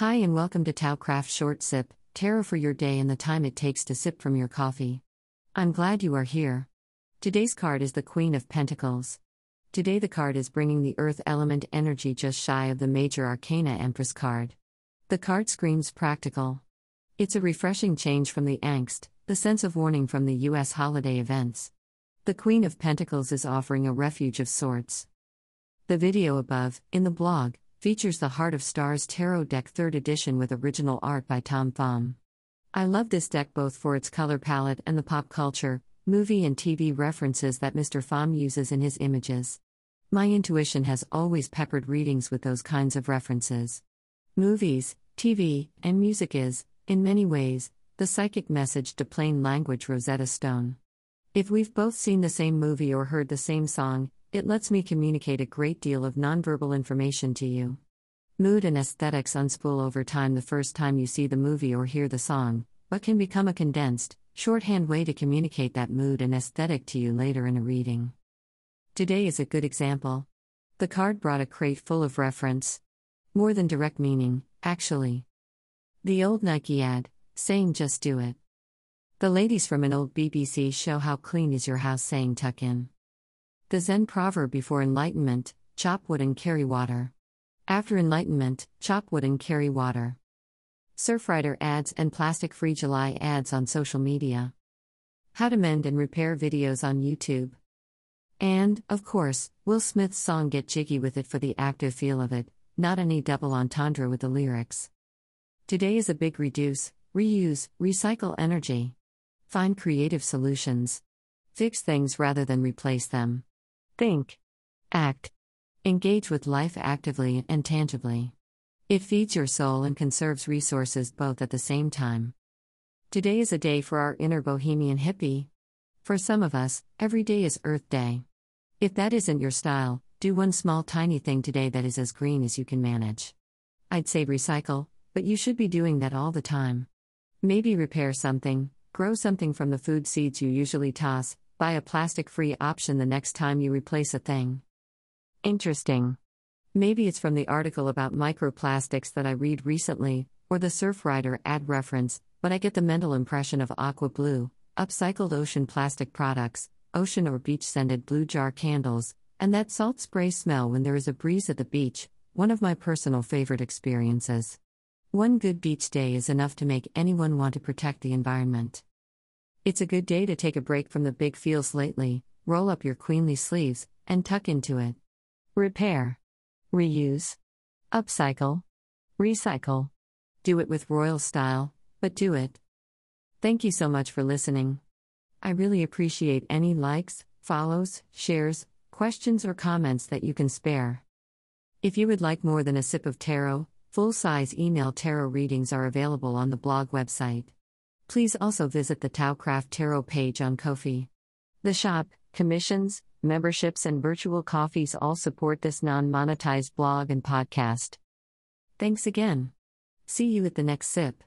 Hi, and welcome to Taocraft Short Sip, tarot for your day and the time it takes to sip from your coffee. I'm glad you are here. Today's card is the Queen of Pentacles. Today, the card is bringing the earth element energy just shy of the major arcana Empress card. The card screams practical. It's a refreshing change from the angst, the sense of warning from the U.S. holiday events. The Queen of Pentacles is offering a refuge of sorts. The video above, in the blog, features the Heart of Stars Tarot Deck 3rd edition with original art by Tom Pham. I love this deck both for its color palette and the pop culture, movie and TV references that Mr. Pham uses in his images. My intuition has always peppered readings with those kinds of references. Movies, TV, and music is, in many ways, the psychic message to plain language Rosetta Stone. If we've both seen the same movie or heard the same song, it lets me communicate a great deal of nonverbal information to you. Mood and aesthetics unspool over time the first time you see the movie or hear the song, but can become a condensed, shorthand way to communicate that mood and aesthetic to you later in a reading. Today is a good example. The card brought a crate full of reference. More than direct meaning, actually. The old Nike ad, saying just do it. The ladies from an old BBC show how clean is your house saying tuck in. The Zen proverb before enlightenment chop wood and carry water. After enlightenment, chop wood and carry water. Surfrider ads and plastic free July ads on social media. How to mend and repair videos on YouTube. And, of course, Will Smith's song Get Jiggy with It for the active feel of it, not any double entendre with the lyrics. Today is a big reduce, reuse, recycle energy. Find creative solutions. Fix things rather than replace them. Think. Act. Engage with life actively and tangibly. It feeds your soul and conserves resources both at the same time. Today is a day for our inner bohemian hippie. For some of us, every day is Earth Day. If that isn't your style, do one small tiny thing today that is as green as you can manage. I'd say recycle, but you should be doing that all the time. Maybe repair something, grow something from the food seeds you usually toss, Buy a plastic free option the next time you replace a thing. Interesting. Maybe it's from the article about microplastics that I read recently, or the Surfrider ad reference, but I get the mental impression of aqua blue, upcycled ocean plastic products, ocean or beach scented blue jar candles, and that salt spray smell when there is a breeze at the beach, one of my personal favorite experiences. One good beach day is enough to make anyone want to protect the environment. It's a good day to take a break from the big feels lately, roll up your queenly sleeves, and tuck into it. Repair. Reuse. Upcycle. Recycle. Do it with royal style, but do it. Thank you so much for listening. I really appreciate any likes, follows, shares, questions, or comments that you can spare. If you would like more than a sip of tarot, full size email tarot readings are available on the blog website. Please also visit the Taocraft Tarot page on Ko-fi. The shop, commissions, memberships, and virtual coffees all support this non monetized blog and podcast. Thanks again. See you at the next sip.